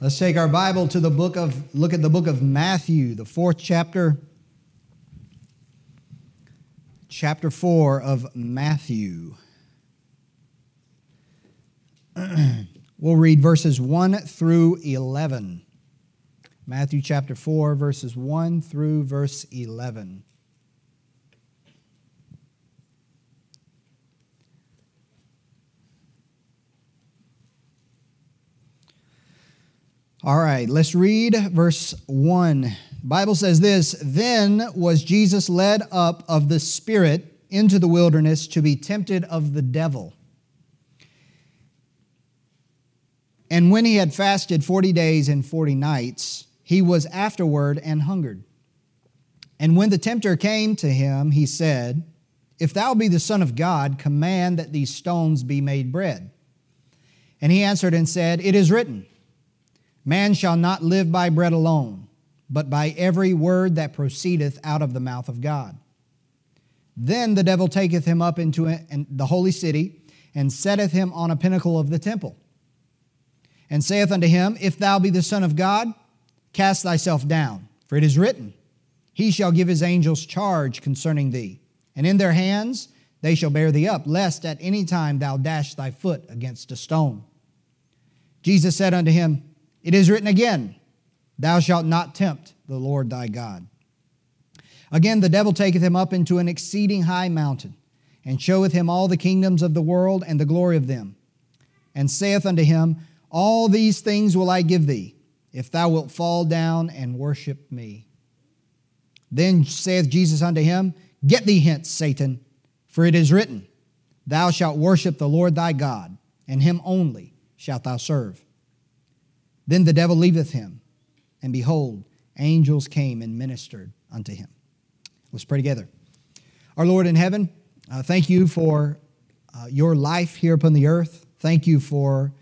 Let's take our Bible to the book of, look at the book of Matthew, the fourth chapter. Chapter 4 of Matthew. we'll read verses 1 through 11. Matthew chapter 4, verses 1 through verse 11. All right, let's read verse 1. Bible says this, then was Jesus led up of the Spirit into the wilderness to be tempted of the devil. And when he had fasted 40 days and 40 nights, he was afterward and hungered. And when the tempter came to him, he said, If thou be the Son of God, command that these stones be made bread. And he answered and said, It is written, Man shall not live by bread alone, but by every word that proceedeth out of the mouth of God. Then the devil taketh him up into the holy city, and setteth him on a pinnacle of the temple, and saith unto him, If thou be the Son of God, cast thyself down, for it is written, He shall give his angels charge concerning thee, and in their hands they shall bear thee up, lest at any time thou dash thy foot against a stone. Jesus said unto him, it is written again, Thou shalt not tempt the Lord thy God. Again, the devil taketh him up into an exceeding high mountain, and showeth him all the kingdoms of the world and the glory of them, and saith unto him, All these things will I give thee, if thou wilt fall down and worship me. Then saith Jesus unto him, Get thee hence, Satan, for it is written, Thou shalt worship the Lord thy God, and him only shalt thou serve. Then the devil leaveth him, and behold, angels came and ministered unto him. Let's pray together. Our Lord in heaven, uh, thank you for uh, your life here upon the earth. Thank you for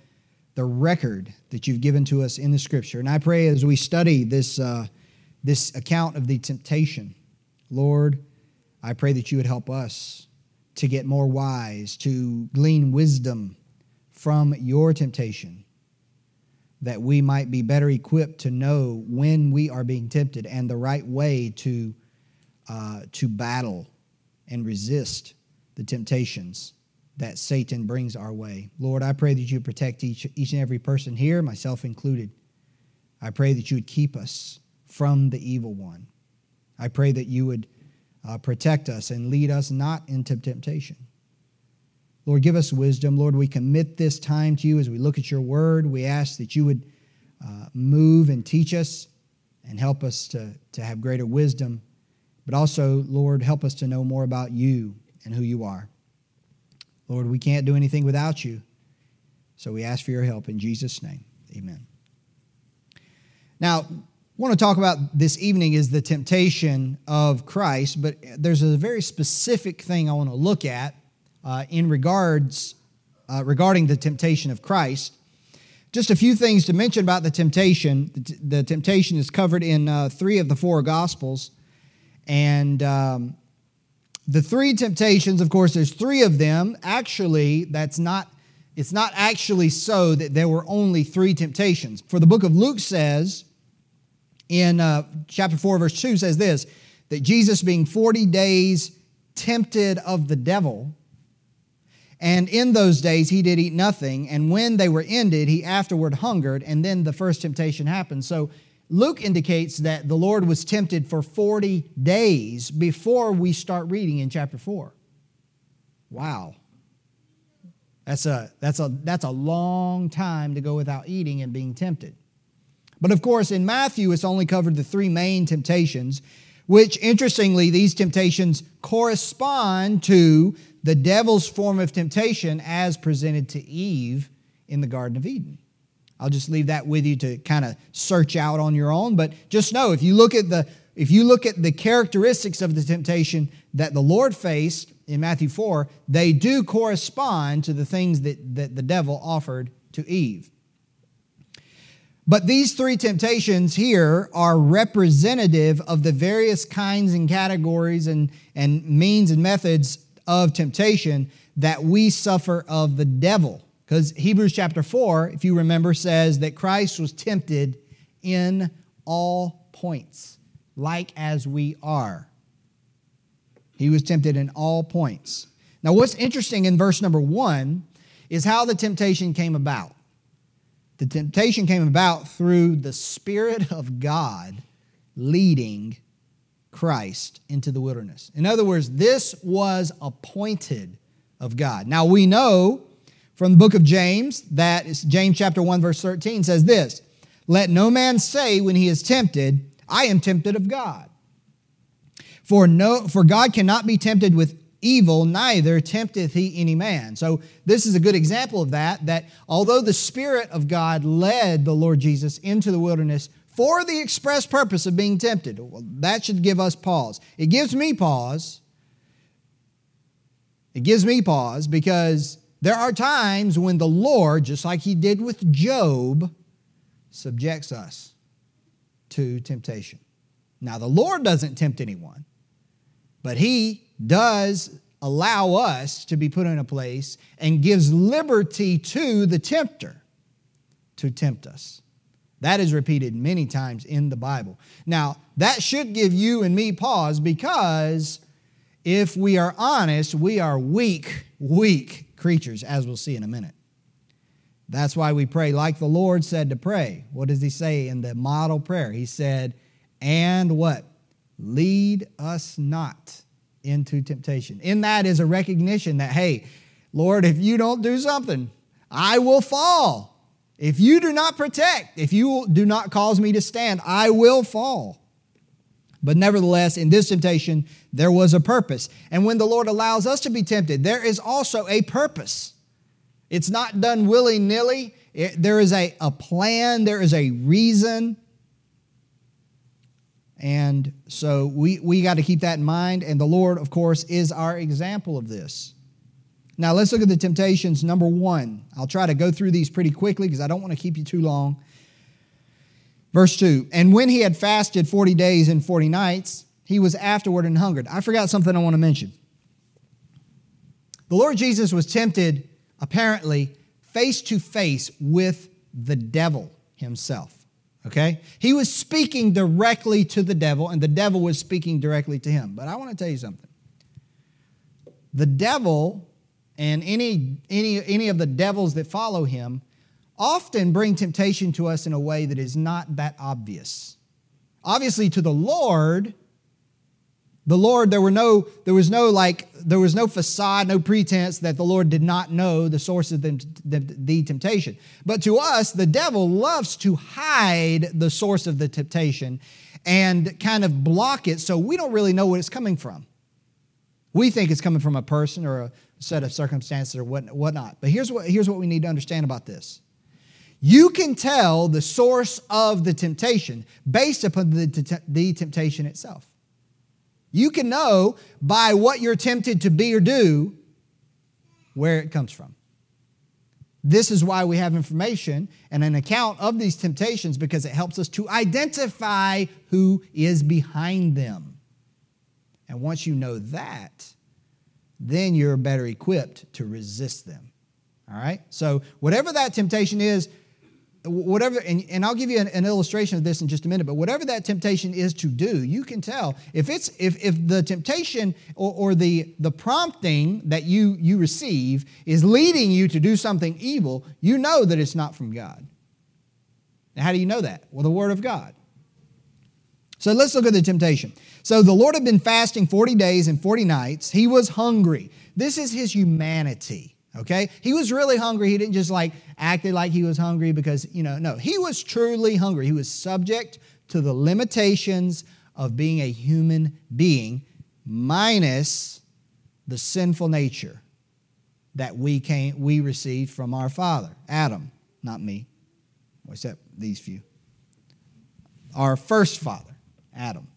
the record that you've given to us in the scripture. And I pray as we study this, uh, this account of the temptation, Lord, I pray that you would help us to get more wise, to glean wisdom from your temptation that we might be better equipped to know when we are being tempted and the right way to, uh, to battle and resist the temptations that Satan brings our way. Lord, I pray that you protect each, each and every person here, myself included. I pray that you would keep us from the evil one. I pray that you would uh, protect us and lead us not into temptation. Lord, give us wisdom. Lord, we commit this time to you as we look at your word. We ask that you would uh, move and teach us and help us to, to have greater wisdom. But also, Lord, help us to know more about you and who you are. Lord, we can't do anything without you. So we ask for your help in Jesus' name. Amen. Now, I want to talk about this evening is the temptation of Christ, but there's a very specific thing I want to look at uh, in regards uh, regarding the temptation of Christ. Just a few things to mention about the temptation. The, t- the temptation is covered in uh, three of the four Gospels. And um, the three temptations, of course, there's three of them. Actually, that's not, it's not actually so that there were only three temptations. For the book of Luke says, in uh, chapter 4, verse 2, says this that Jesus, being 40 days tempted of the devil, and in those days he did eat nothing, and when they were ended, he afterward hungered, and then the first temptation happened. So Luke indicates that the Lord was tempted for 40 days before we start reading in chapter 4. Wow. That's a, that's, a, that's a long time to go without eating and being tempted. But of course, in Matthew, it's only covered the three main temptations, which interestingly, these temptations correspond to the devil's form of temptation as presented to Eve in the Garden of Eden. I'll just leave that with you to kind of search out on your own, but just know if you look at the if you look at the characteristics of the temptation that the Lord faced in Matthew 4, they do correspond to the things that, that the devil offered to Eve. But these three temptations here are representative of the various kinds and categories and, and means and methods of temptation that we suffer of the devil Because Hebrews chapter 4, if you remember, says that Christ was tempted in all points, like as we are. He was tempted in all points. Now, what's interesting in verse number one is how the temptation came about. The temptation came about through the Spirit of God leading Christ into the wilderness. In other words, this was appointed of God. Now we know from the book of James that James chapter 1 verse 13 says this, let no man say when he is tempted, I am tempted of God. For no for God cannot be tempted with evil, neither tempteth he any man. So this is a good example of that that although the spirit of God led the Lord Jesus into the wilderness for the express purpose of being tempted, well, that should give us pause. It gives me pause. It gives me pause because there are times when the Lord, just like he did with Job, subjects us to temptation. Now, the Lord doesn't tempt anyone, but He does allow us to be put in a place and gives liberty to the tempter to tempt us. That is repeated many times in the Bible. Now, that should give you and me pause because if we are honest, we are weak, weak creatures, as we'll see in a minute. That's why we pray like the Lord said to pray. What does he say in the model prayer? He said, and what? Lead us not into temptation. In that is a recognition that, hey, Lord, if you don't do something, I will fall. If you do not protect, if you do not cause me to stand, I will fall. But nevertheless, in this temptation, there was a purpose. And when the Lord allows us to be tempted, there is also a purpose. It's not done willy nilly. There is a, a plan, there is a reason. And so we, we got to keep that in mind. And the Lord, of course, is our example of this. Now let's look at the temptations. Number one, I'll try to go through these pretty quickly because I don't want to keep you too long. Verse 2 And when he had fasted 40 days and 40 nights, he was afterward and hungered. I forgot something I want to mention. The Lord Jesus was tempted apparently face to face with the devil himself. Okay? He was speaking directly to the devil, and the devil was speaking directly to him. But I want to tell you something. The devil and any, any, any of the devils that follow him often bring temptation to us in a way that is not that obvious. Obviously, to the Lord, the Lord, there were no, there was no like, there was no facade, no pretense that the Lord did not know the source of the, the, the, temptation. But to us, the devil loves to hide the source of the temptation and kind of block it so we don't really know where it's coming from. We think it's coming from a person or a set of circumstances or whatnot. But here's what, here's what we need to understand about this. You can tell the source of the temptation based upon the, the temptation itself. You can know by what you're tempted to be or do where it comes from. This is why we have information and an account of these temptations because it helps us to identify who is behind them. And once you know that, then you're better equipped to resist them. All right? So, whatever that temptation is, whatever, and, and I'll give you an, an, illustration of this in just a minute, but whatever that temptation is to do, you can tell. If it's if, if the temptation or, or the, the prompting that you, you receive is leading you to do something evil, you know that it's not from God. Now, how do you know that? Well, the Word of God. So let's look at the temptation. So the Lord had been fasting 40 days and 40 nights. He was hungry. This is his humanity okay? He was really hungry. He didn't just like acted like he was hungry because, you know, no, he was truly hungry. He was subject to the limitations of being a human being minus the sinful nature that we came we received from our father, Adam, not me, except these few. Our first father, Adam.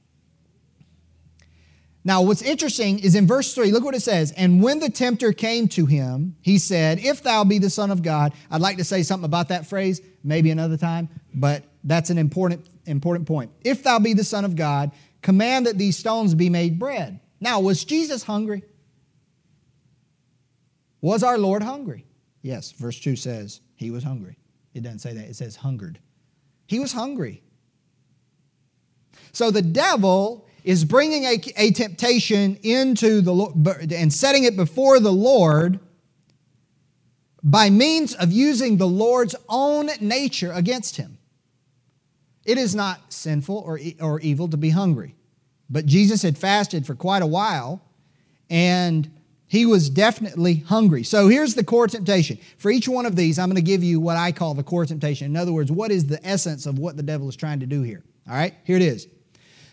Now, what's interesting is in verse 3, look what it says. And when the tempter came to him, he said, If thou be the Son of God, I'd like to say something about that phrase, maybe another time, but that's an important, important point. If thou be the Son of God, command that these stones be made bread. Now, was Jesus hungry? Was our Lord hungry? Yes, verse 2 says he was hungry. It doesn't say that, it says hungered. He was hungry. So the devil is bringing a, a temptation into the and setting it before the Lord by means of using the Lord's own nature against him. It is not sinful or, or evil to be hungry. But Jesus had fasted for quite a while, and he was definitely hungry. So here's the core temptation. For each one of these, I'm going to give you what I call the core temptation. In other words, what is the essence of what the devil is trying to do here? All right, here it is.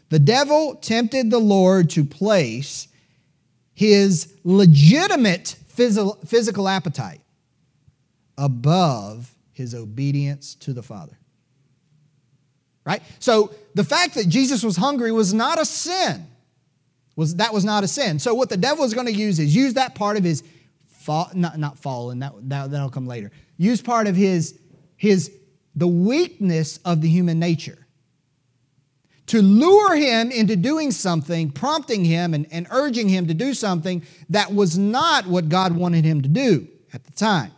The devil tempted the Lord to place his legitimate physical appetite above his obedience to the Father. Right? So the fact that Jesus was hungry was not a sin. Was that was not a sin. So what the devil is going to use is use that part of his fall, not, not fallen, that, that that'll come later. Use part of his his the weakness of the human nature to lure him into doing something, prompting him and, and urging him to do something that was not what God wanted him to do at the time.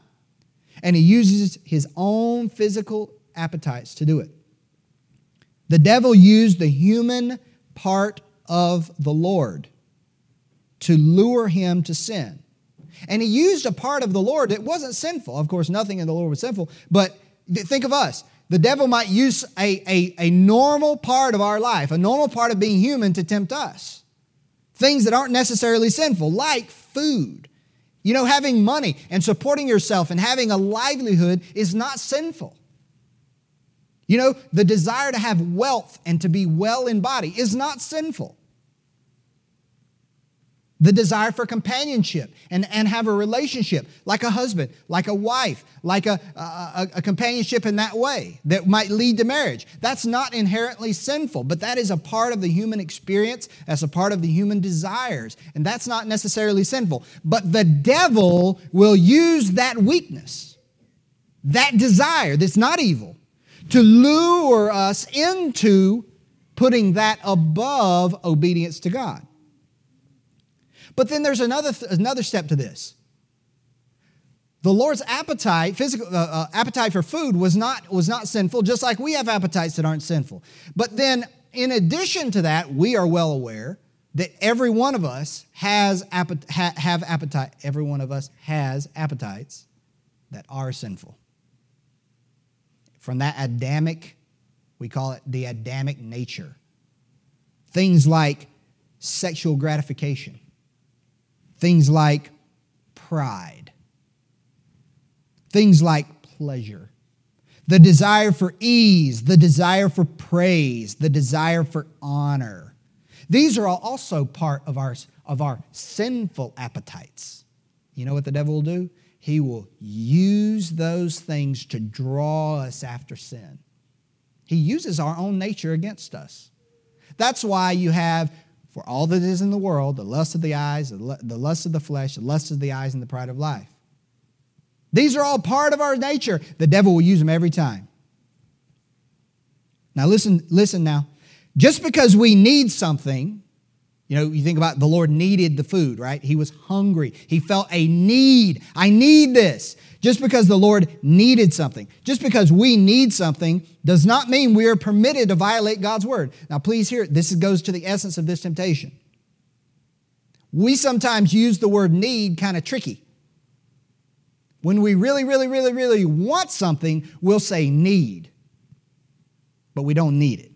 And he uses his own physical appetites to do it. The devil used the human part of the Lord to lure him to sin. And he used a part of the Lord that wasn't sinful. Of course, nothing in the Lord was sinful, but think of us. The devil might use a, a, a normal part of our life, a normal part of being human to tempt us. Things that aren't necessarily sinful, like food. You know, having money and supporting yourself and having a livelihood is not sinful. You know, the desire to have wealth and to be well in body is not sinful. The desire for companionship and, and have a relationship like a husband, like a wife, like a, a, a, companionship in that way that might lead to marriage. That's not inherently sinful, but that is a part of the human experience. That's a part of the human desires. And that's not necessarily sinful. But the devil will use that weakness, that desire that's not evil, to lure us into putting that above obedience to God. But then there's another, another step to this. The Lord's appetite, physical uh, uh, appetite for food, was not, was not sinful, just like we have appetites that aren't sinful. But then, in addition to that, we are well aware that every one of us has ha, have appetite. Every one of us has appetites that are sinful from that Adamic, we call it the Adamic nature. Things like sexual gratification, things like pride, things like pleasure, the desire for ease, the desire for praise, the desire for honor. These are all also part of our, of our sinful appetites. You know what the devil will do? He will use those things to draw us after sin. He uses our own nature against us. That's why you have, for all that is in the world, the lust of the eyes, the lust of the flesh, the lust of the eyes, and the pride of life. These are all part of our nature. The devil will use them every time. Now listen, listen now. Just because we need something you know, you think about the Lord needed the food, right? He was hungry. He felt a need. I need this. Just because the Lord needed something, just because we need something, does not mean we are permitted to violate God's word. Now, please hear, this goes to the essence of this temptation. We sometimes use the word need kind of tricky. When we really, really, really, really want something, we'll say need, but we don't need it.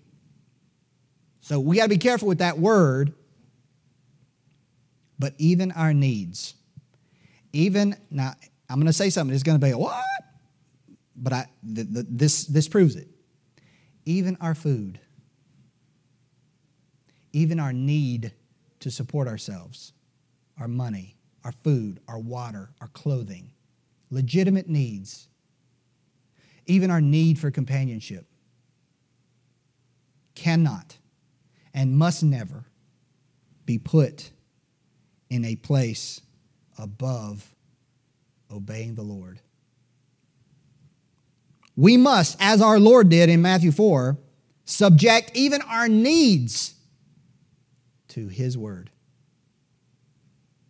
So we got to be careful with that word but even our needs. Even now, I'm going to say something. It's going to be what? But I, this this proves it. Even our food, even our need to support ourselves, our money, our food, our water, our clothing, legitimate needs, even our need for companionship, cannot and must never be put in a place above obeying the Lord. We must, as our Lord did in Matthew 4, subject even our needs to His word.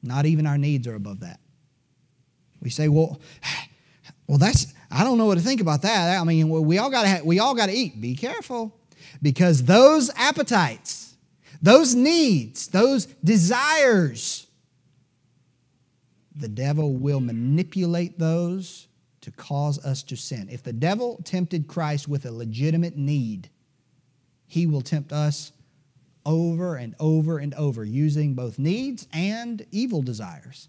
Not even our needs are above that. We say, well, Well, that's I don't know what to think about that. I mean, we all got to we all got to eat. Be careful because those appetites, those needs, those desires, the devil will manipulate those to cause us to sin. If the devil tempted Christ with a legitimate need, he will tempt us over and over and over using both needs and evil desires.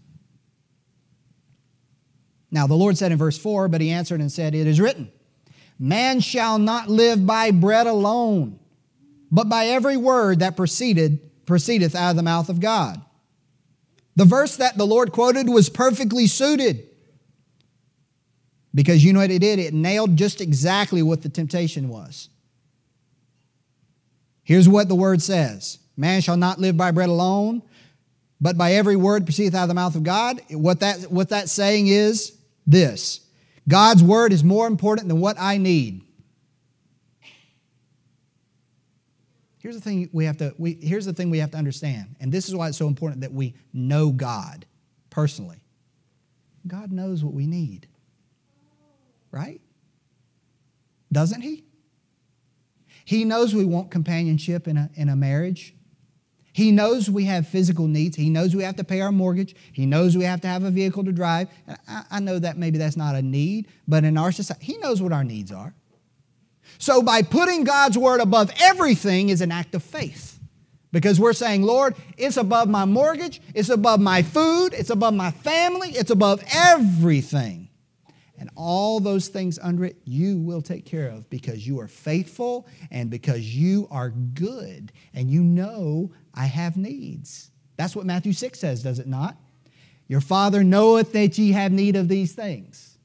Now, the Lord said in verse 4, but he answered and said, It is written, Man shall not live by bread alone, but by every word that proceeded, proceedeth out of the mouth of God. The verse that the Lord quoted was perfectly suited because you know what it did? It nailed just exactly what the temptation was. Here's what the word says Man shall not live by bread alone, but by every word proceedeth out of the mouth of God. What, that, what that's saying is this God's word is more important than what I need. Here's the thing we have to we, here's the thing we have to understand, and this is why it's so important that we know God personally. God knows what we need. Right? Doesn't he? He knows we want companionship in a, in a marriage. He knows we have physical needs. He knows we have to pay our mortgage. He knows we have to have a vehicle to drive. I, I know that maybe that's not a need, but in our society, He knows what our needs are. So by putting God's word above everything is an act of faith. Because we're saying, Lord, it's above my mortgage, it's above my food, it's above my family, it's above everything. And all those things under it, you will take care of because you are faithful and because you are good and you know I have needs. That's what Matthew 6 says, does it not? Your Father knoweth that ye have need of these things.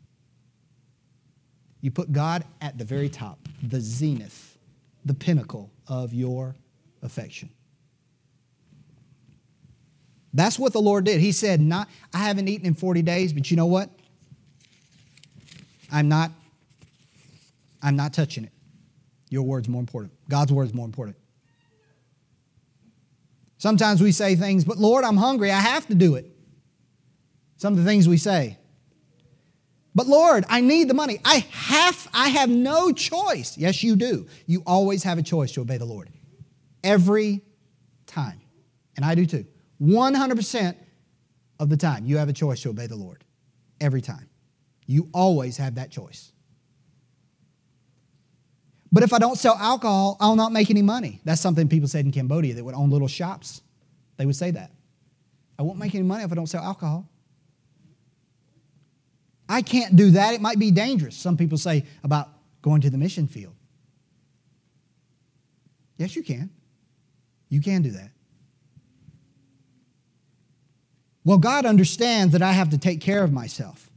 You put God at the very top, the zenith, the pinnacle of your affection. That's what the Lord did. He said, not, I haven't eaten in 40 days, but you know what? I'm not, I'm not touching it. Your word's more important. God's word is more important. Sometimes we say things, but Lord, I'm hungry. I have to do it. Some of the things we say. But Lord, I need the money. I have, I have no choice. Yes, you do. You always have a choice to obey the Lord. Every time. And I do too. 100% of the time, you have a choice to obey the Lord. Every time. You always have that choice. But if I don't sell alcohol, I'll not make any money. That's something people said in Cambodia that would own little shops. They would say that. I won't make any money if I don't sell alcohol. I can't do that. It might be dangerous. Some people say about going to the mission field. Yes, you can. You can do that. Well, God understands that I have to take care of myself.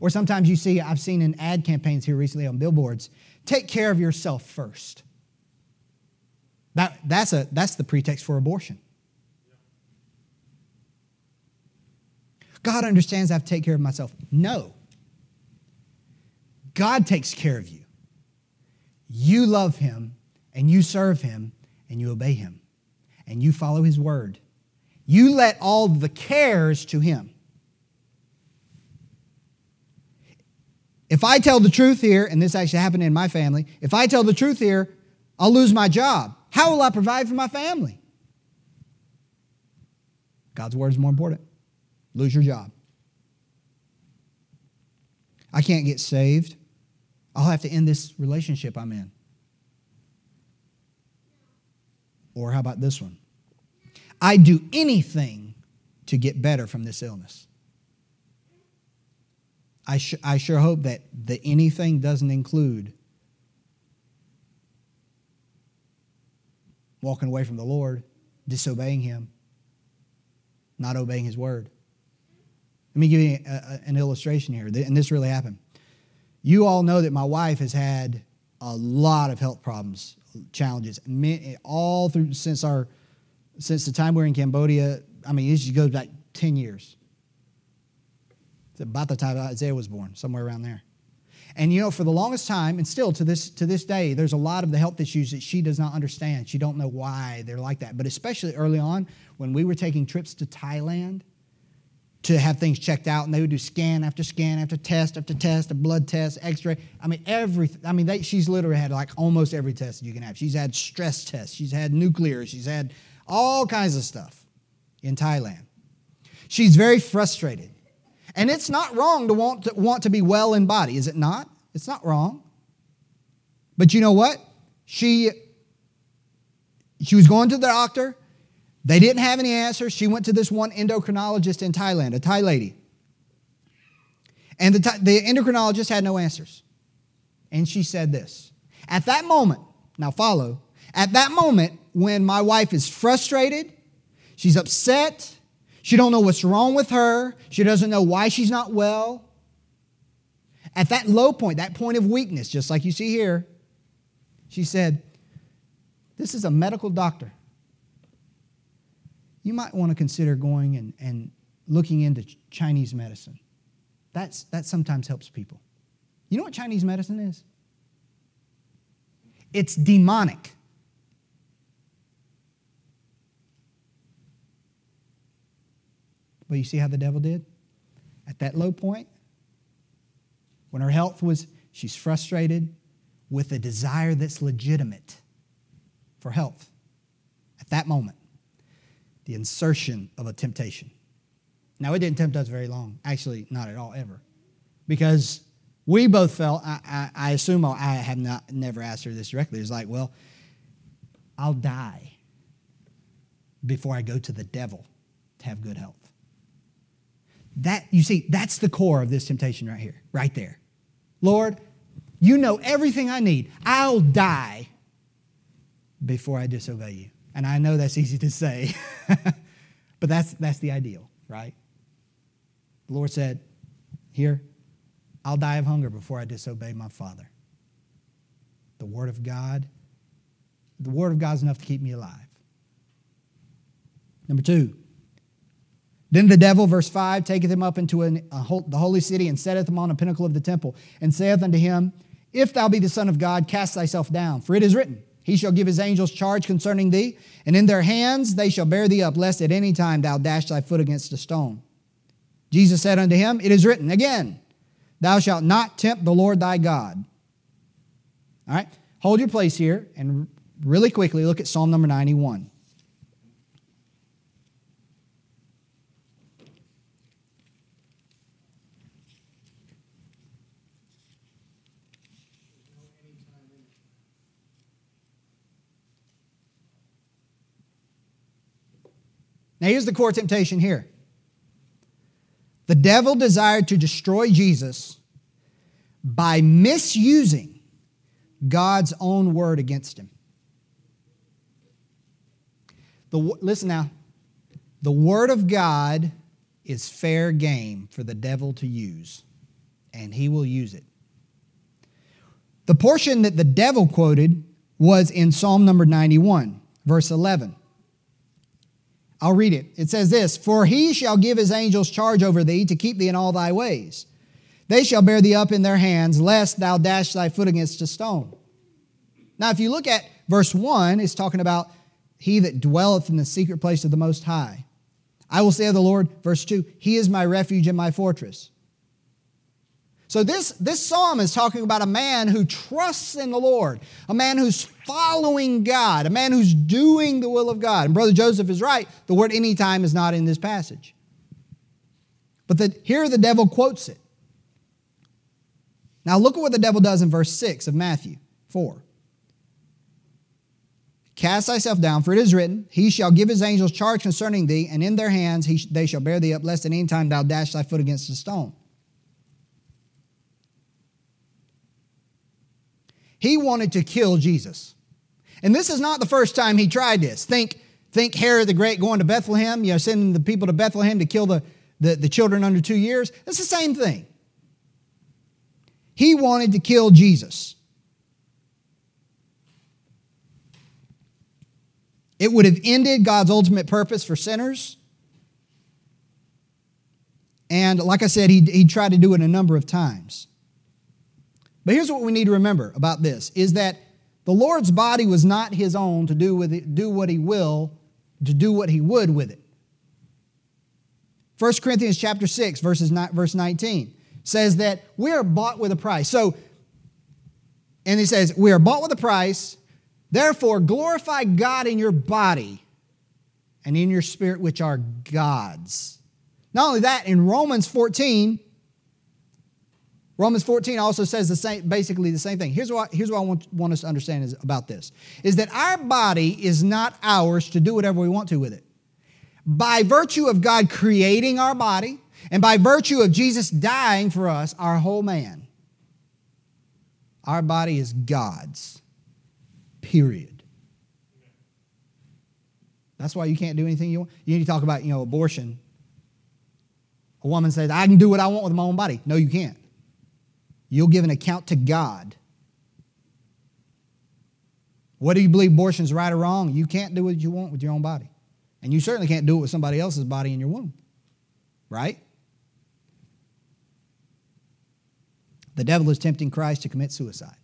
Or sometimes you see, I've seen in ad campaigns here recently on billboards, take care of yourself first. That, that's, a, that's the pretext for abortion. God understands I have to take care of myself. No. God takes care of you. You love him and you serve him and you obey him and you follow his word. You let all the cares to him. If I tell the truth here, and this actually happened in my family, if I tell the truth here, I'll lose my job. How will I provide for my family? God's word is more important. Lose your job. I can't get saved. I'll have to end this relationship I'm in. Or how about this one? I'd do anything to get better from this illness. I, sh- I sure hope that the anything doesn't include walking away from the Lord, disobeying Him, not obeying His word. Let me give you a, a, an illustration here, and this really happened. You all know that my wife has had a lot of health problems, challenges, all through since our since the time we are in Cambodia. I mean, this goes back ten years It's about the time Isaiah was born, somewhere around there. And you know, for the longest time, and still to this to this day, there's a lot of the health issues that she does not understand. She don't know why they're like that. But especially early on, when we were taking trips to Thailand, to have things checked out, and they would do scan after scan after test after test, a blood test, X-ray. I mean, every. I mean, they, she's literally had like almost every test you can have. She's had stress tests. She's had nuclear. She's had all kinds of stuff in Thailand. She's very frustrated, and it's not wrong to want to want to be well in body, is it not? It's not wrong. But you know what? She she was going to the doctor. They didn't have any answers. She went to this one endocrinologist in Thailand, a Thai lady. And the, the endocrinologist had no answers. And she said this At that moment, now follow, at that moment when my wife is frustrated, she's upset, she don't know what's wrong with her, she doesn't know why she's not well. At that low point, that point of weakness, just like you see here, she said, This is a medical doctor you might want to consider going and, and looking into Chinese medicine. That's, that sometimes helps people. You know what Chinese medicine is? It's demonic. But you see how the devil did? At that low point, when her health was, she's frustrated with a desire that's legitimate for health. At that moment, the insertion of a temptation. Now, it didn't tempt us very long. Actually, not at all, ever. Because we both felt, I, I, I assume I have not, never asked her this directly. It's like, well, I'll die before I go to the devil to have good health. That, you see, that's the core of this temptation right here, right there. Lord, you know everything I need. I'll die before I disobey you. And I know that's easy to say, but that's, that's the ideal, right? The Lord said, Here, I'll die of hunger before I disobey my Father. The Word of God, the Word of God is enough to keep me alive. Number two, then the devil, verse 5, taketh him up into an, the holy city and setteth him on a pinnacle of the temple, and saith unto him, If thou be the Son of God, cast thyself down, for it is written, he shall give his angels charge concerning thee, and in their hands they shall bear thee up, lest at any time thou dash thy foot against a stone. Jesus said unto him, It is written again, Thou shalt not tempt the Lord thy God. All right, hold your place here and really quickly look at Psalm number 91. Now, here's the core temptation here the devil desired to destroy Jesus by misusing God's own word against him. The, listen now, the word of God is fair game for the devil to use, and he will use it. The portion that the devil quoted was in Psalm number 91, verse 11. I'll read it. It says this For he shall give his angels charge over thee to keep thee in all thy ways. They shall bear thee up in their hands, lest thou dash thy foot against a stone. Now, if you look at verse 1, it's talking about he that dwelleth in the secret place of the Most High. I will say of the Lord, verse 2, He is my refuge and my fortress. So this, this psalm is talking about a man who trusts in the Lord, a man who's following God, a man who's doing the will of God. And Brother Joseph is right. The word anytime is not in this passage. But the, here the devil quotes it. Now look at what the devil does in verse 6 of Matthew 4. Cast thyself down, for it is written, He shall give his angels charge concerning thee, and in their hands he, they shall bear thee up, lest at any time thou dash thy foot against a stone. He wanted to kill Jesus. And this is not the first time he tried this. Think, think Herod the Great going to Bethlehem, you know, sending the people to Bethlehem to kill the, the, the children under two years. It's the same thing. He wanted to kill Jesus. It would have ended God's ultimate purpose for sinners. And like I said, he, he tried to do it a number of times. But here's what we need to remember about this is that the Lord's body was not his own to do, with it, do what he will, to do what he would with it. 1 Corinthians chapter 6, verses verse 19 says that we are bought with a price. So, and he says, we are bought with a price, therefore glorify God in your body and in your spirit, which are God's. Not only that, in Romans 14, Romans 14 also says the same, basically the same thing. Here's what, here's what I want, want us to understand is, about this is that our body is not ours to do whatever we want to with it. By virtue of God creating our body, and by virtue of Jesus dying for us, our whole man, our body is God's. Period. That's why you can't do anything you want. You need to talk about, you know, abortion. A woman says, I can do what I want with my own body. No, you can't. You'll give an account to God. What do you believe abortion is right or wrong? You can't do what you want with your own body. And you certainly can't do it with somebody else's body in your womb. Right? The devil is tempting Christ to commit suicide.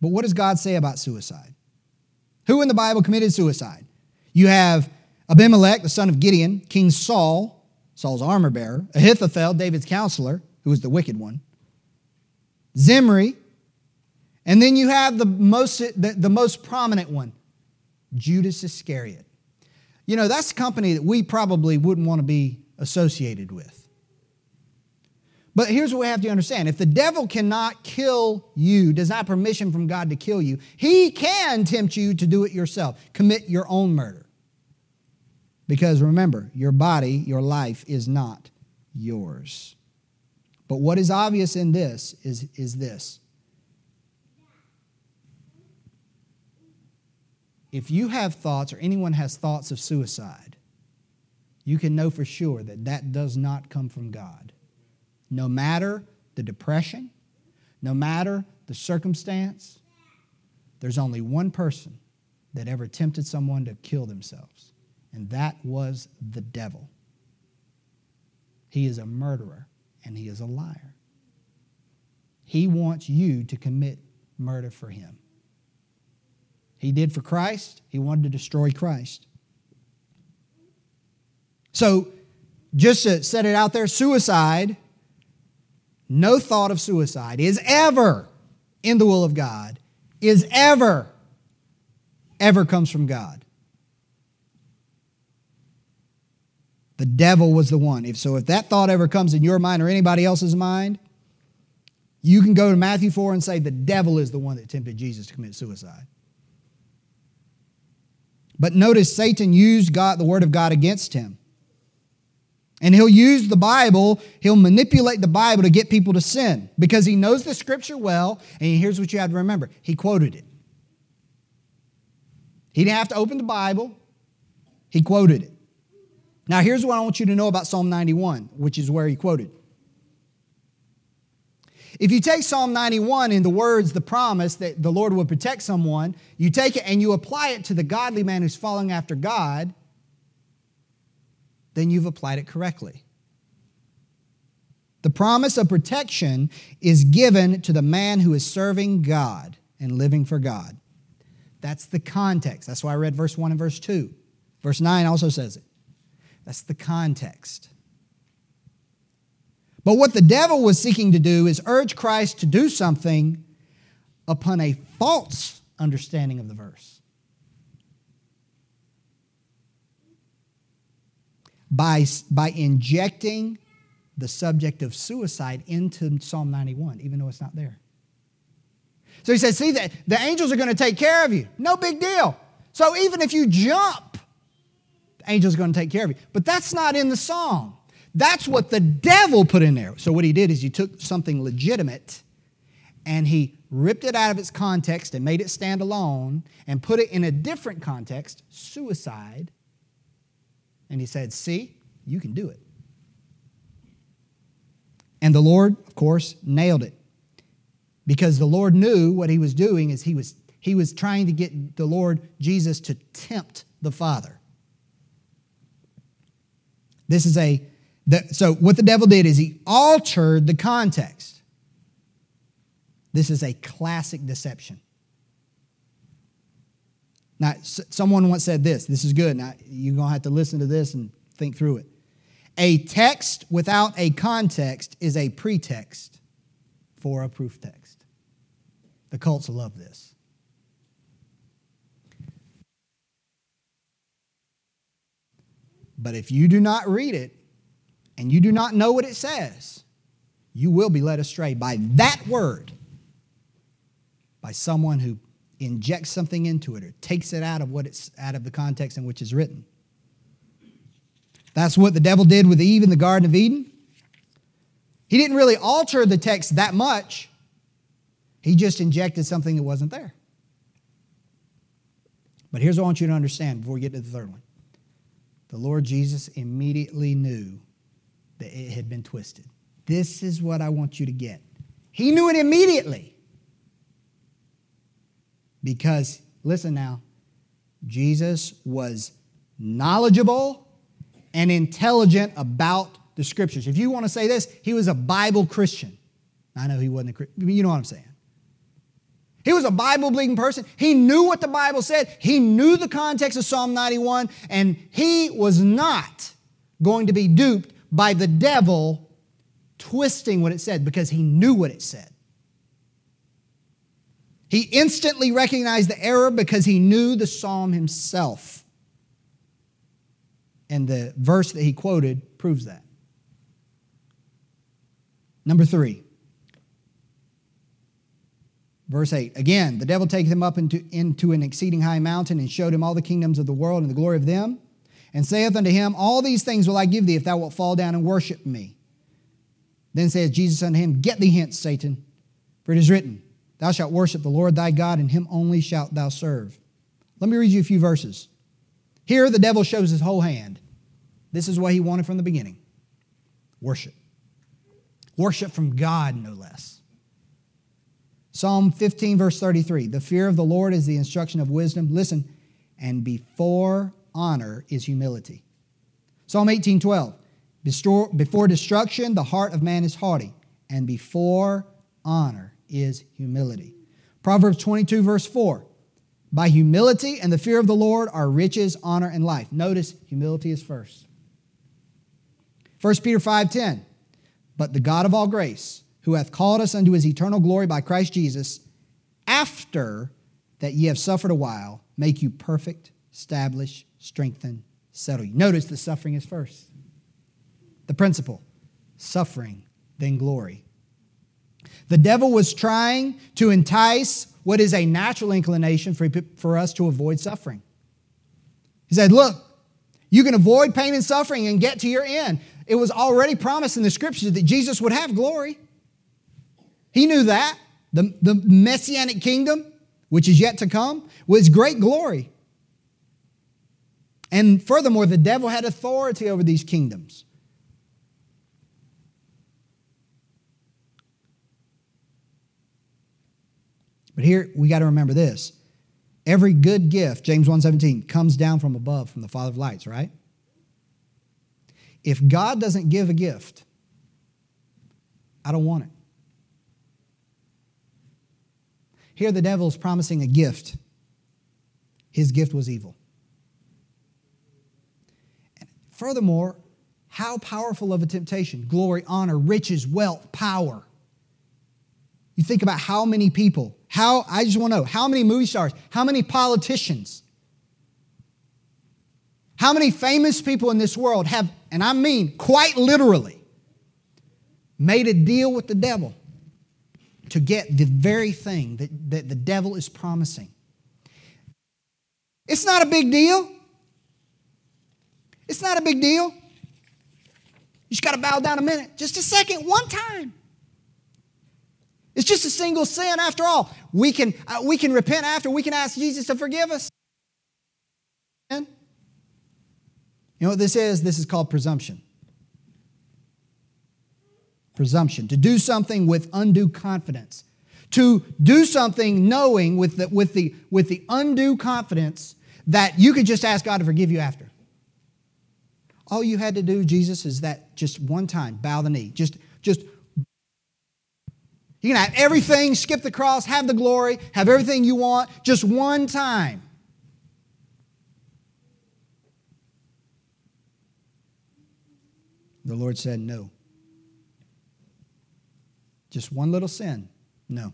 But what does God say about suicide? Who in the Bible committed suicide? You have Abimelech, the son of Gideon, King Saul, Saul's armor bearer, Ahithophel, David's counselor, who was the wicked one, Zimri, and then you have the most, the, the most prominent one, Judas Iscariot. You know, that's a company that we probably wouldn't want to be associated with. But here's what we have to understand if the devil cannot kill you, does not permission from God to kill you, he can tempt you to do it yourself, commit your own murder. Because remember, your body, your life is not yours. But what is obvious in this is, is this. If you have thoughts, or anyone has thoughts of suicide, you can know for sure that that does not come from God. No matter the depression, no matter the circumstance, there's only one person that ever tempted someone to kill themselves, and that was the devil. He is a murderer and he is a liar. He wants you to commit murder for him. He did for Christ, he wanted to destroy Christ. So, just to set it out there, suicide no thought of suicide is ever in the will of God, is ever, ever comes from God. The devil was the one. If so, if that thought ever comes in your mind or anybody else's mind, you can go to Matthew 4 and say the devil is the one that tempted Jesus to commit suicide. But notice Satan used God, the word of God against him. And he'll use the Bible, he'll manipulate the Bible to get people to sin because he knows the scripture well. And here's what you have to remember he quoted it. He didn't have to open the Bible, he quoted it. Now, here's what I want you to know about Psalm 91, which is where he quoted. If you take Psalm 91 in the words, the promise that the Lord would protect someone, you take it and you apply it to the godly man who's following after God, then you've applied it correctly. The promise of protection is given to the man who is serving God and living for God. That's the context. That's why I read verse 1 and verse 2. Verse 9 also says it. That's the context. But what the devil was seeking to do is urge Christ to do something upon a false understanding of the verse. by, by injecting the subject of suicide into Psalm 91, even though it's not there. So he says, See, that the angels are going to take care of you. No big deal. So even if you jump, angels going to take care of you. But that's not in the song. That's what the devil put in there. So what he did is he took something legitimate and he ripped it out of its context and made it stand alone and put it in a different context, suicide, and he said, See, you can do it. And the Lord, of course, nailed it. Because the Lord knew what he was doing is he was he was trying to get the Lord Jesus to tempt the Father. This is a the, so what the devil did is he altered the context. This is a classic deception. Now, someone once said this. This is good. Now, you're going to have to listen to this and think through it. A text without a context is a pretext for a proof text. The cults love this. But if you do not read it and you do not know what it says, you will be led astray by that word, by someone who injects something into it or takes it out of what it's out of the context in which it's written. That's what the devil did with Eve in the Garden of Eden. He didn't really alter the text that much. He just injected something that wasn't there. But here's what I want you to understand before we get to the third one. The Lord Jesus immediately knew that it had been twisted. This is what I want you to get. He knew it immediately. Because, listen now, Jesus was knowledgeable and intelligent about the scriptures. If you want to say this, he was a Bible Christian. I know he wasn't a Christian, you know what I'm saying. He was a Bible believing person. He knew what the Bible said. He knew the context of Psalm 91, and he was not going to be duped by the devil twisting what it said because he knew what it said. He instantly recognized the error because he knew the psalm himself. And the verse that he quoted proves that. Number three, Verse 8 Again, the devil taketh him up into, into an exceeding high mountain and showed him all the kingdoms of the world and the glory of them, and saith unto him, All these things will I give thee if thou wilt fall down and worship me. Then saith Jesus unto him, Get thee hence, Satan, for it is written, Thou shalt worship the Lord thy God, and him only shalt thou serve. Let me read you a few verses. Here, the devil shows his whole hand. This is what he wanted from the beginning worship. Worship from God, no less. Psalm 15, verse 33 The fear of the Lord is the instruction of wisdom. Listen, and before honor is humility. Psalm 18, 12 Before destruction, the heart of man is haughty, and before honor is humility. Proverbs 22, verse 4 By humility and the fear of the Lord are riches, honor, and life. Notice humility is first. 1 Peter 5, 10 But the God of all grace, who hath called us unto his eternal glory by Christ Jesus, after that ye have suffered a while, make you perfect, establish, strengthen, settle you. Notice the suffering is first. The principle suffering, then glory. The devil was trying to entice what is a natural inclination for, for us to avoid suffering. He said, Look, you can avoid pain and suffering and get to your end. It was already promised in the scriptures that Jesus would have glory. He knew that. The, the messianic kingdom, which is yet to come, was great glory. And furthermore, the devil had authority over these kingdoms. But here we got to remember this. Every good gift, James 1:17, comes down from above from the Father of lights, right? If God doesn't give a gift, I don't want it. Here, the devil is promising a gift. His gift was evil. Furthermore, how powerful of a temptation glory, honor, riches, wealth, power. You think about how many people, how, I just want to know, how many movie stars, how many politicians, how many famous people in this world have, and I mean quite literally, made a deal with the devil to get the very thing that, that the devil is promising. It's not a big deal. It's not a big deal. You just got to bow down a minute, just a second, one time. It's just a single sin after all. We can, uh, we can repent after, we can ask Jesus to forgive us. You know what this is? This is called presumption presumption, to do something with undue confidence, to do something knowing with the, with the, with the undue confidence that you could just ask God to forgive you after. All you had to do, Jesus, is that just one time, bow the knee. Just, just you can have everything, skip the cross, have the glory, have everything you want, just one time. The Lord said, No. Just one little sin? No.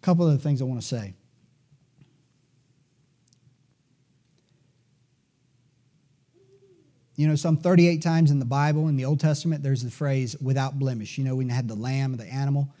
A couple of things I want to say. You know, some 38 times in the Bible, in the Old Testament, there's the phrase without blemish. You know, when you had the lamb, the animal,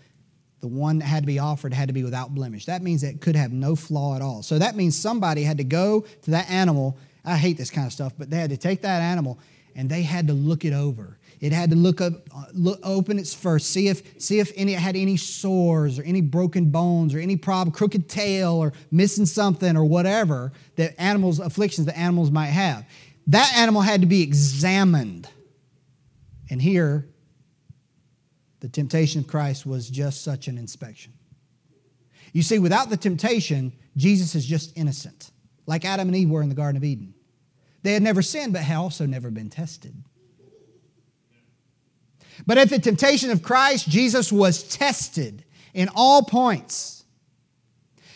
the one that had to be offered had to be without blemish. That means it could have no flaw at all. So that means somebody had to go to that animal. I hate this kind of stuff, but they had to take that animal and they had to look it over. It had to look up, uh, look, open its first, see if, see if any, it had any sores or any broken bones or any problem, crooked tail or missing something or whatever that animals, afflictions that animals might have. That animal had to be examined. And here, the temptation of Christ was just such an inspection. You see, without the temptation, Jesus is just innocent, like Adam and Eve were in the Garden of Eden. They had never sinned, but had also never been tested. But at the temptation of Christ, Jesus was tested in all points.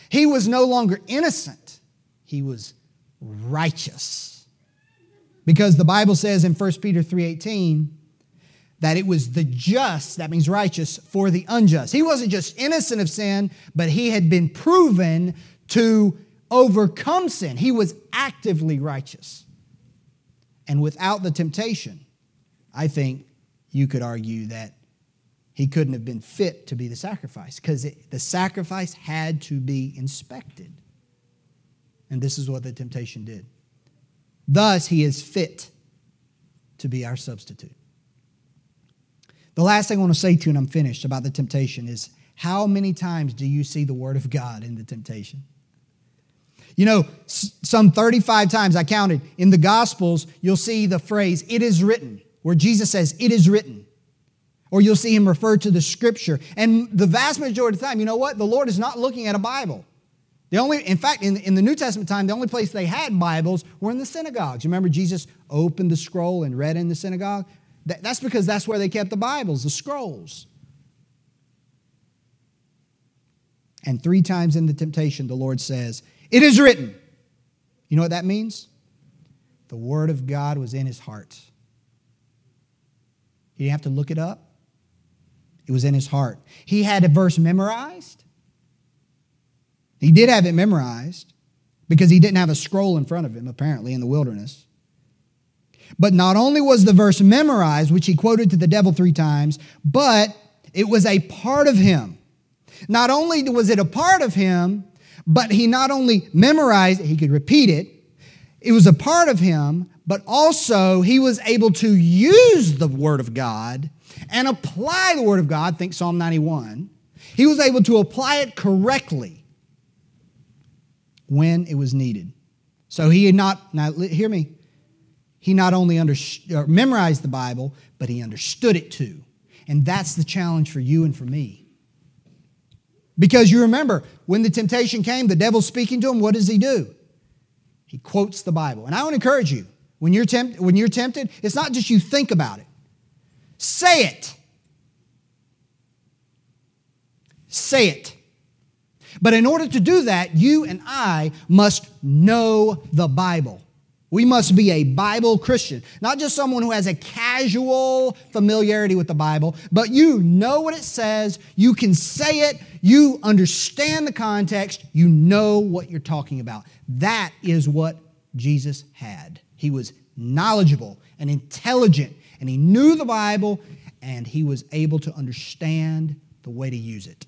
He was no longer innocent, he was righteous. Because the Bible says in 1 Peter 3:18 that it was the just, that means righteous, for the unjust. He wasn't just innocent of sin, but he had been proven to overcome sin. He was actively righteous. And without the temptation, I think you could argue that he couldn't have been fit to be the sacrifice because the sacrifice had to be inspected. And this is what the temptation did. Thus, he is fit to be our substitute. The last thing I want to say to you, and I'm finished about the temptation, is how many times do you see the Word of God in the temptation? You know, some 35 times I counted in the Gospels, you'll see the phrase, it is written, where Jesus says, it is written. Or you'll see him refer to the scripture. And the vast majority of the time, you know what? The Lord is not looking at a Bible. The only, in fact, in, in the New Testament time, the only place they had Bibles were in the synagogues. Remember Jesus opened the scroll and read in the synagogue? That, that's because that's where they kept the Bibles, the scrolls. And three times in the temptation, the Lord says, It is written. You know what that means? The Word of God was in his heart. He didn't have to look it up, it was in his heart. He had a verse memorized. He did have it memorized because he didn't have a scroll in front of him, apparently, in the wilderness. But not only was the verse memorized, which he quoted to the devil three times, but it was a part of him. Not only was it a part of him, but he not only memorized it, he could repeat it. It was a part of him, but also he was able to use the Word of God and apply the Word of God. Think Psalm 91. He was able to apply it correctly when it was needed. So he had not, now hear me, he not only under, uh, memorized the Bible, but he understood it too. And that's the challenge for you and for me. Because you remember, when the temptation came, the devil's speaking to him, what does he do? He quotes the Bible. And I want to encourage you, when you're, tempt, when you're tempted, it's not just you think about it, say it. Say it. But in order to do that, you and I must know the Bible. We must be a Bible Christian, not just someone who has a casual familiarity with the Bible, but you know what it says, you can say it, you understand the context, you know what you're talking about. That is what Jesus had. He was knowledgeable and intelligent, and he knew the Bible, and he was able to understand the way to use it.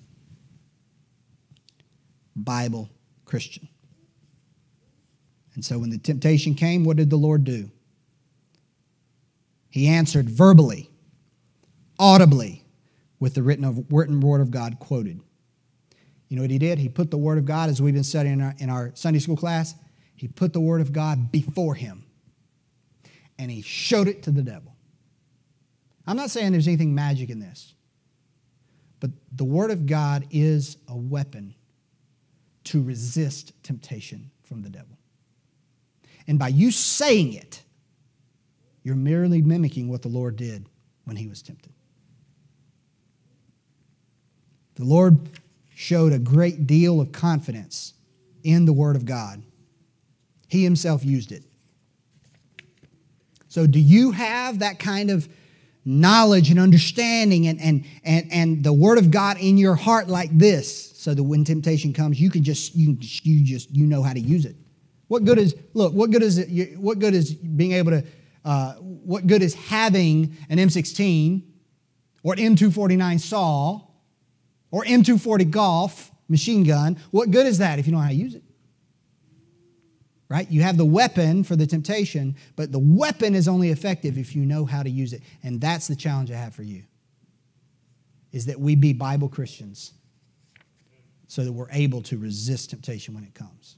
Bible Christian. And so when the temptation came, what did the Lord do? He answered verbally, audibly, with the written, written word of God quoted. You know what he did? He put the word of God, as we've been studying in our, in our Sunday school class, he put the word of God before him and he showed it to the devil. I'm not saying there's anything magic in this, but the word of God is a weapon to resist temptation from the devil. And by you saying it, you're merely mimicking what the Lord did when he was tempted. The Lord showed a great deal of confidence in the Word of God He himself used it. So, do you have that kind of knowledge and understanding and, and, and, and the Word of God in your heart like this so that when temptation comes, you can just, you, you just, you know how to use it? What good is, look, what good is it, what good is being able to, uh, what good is having an M16 or an M249 SAW or M240 golf machine gun? What good is that if you don't know how to use it? right? You have the weapon for the temptation, but the weapon is only effective if you know how to use it. And that's the challenge I have for you. Is that we be Bible Christians so that we're able to resist temptation when it comes.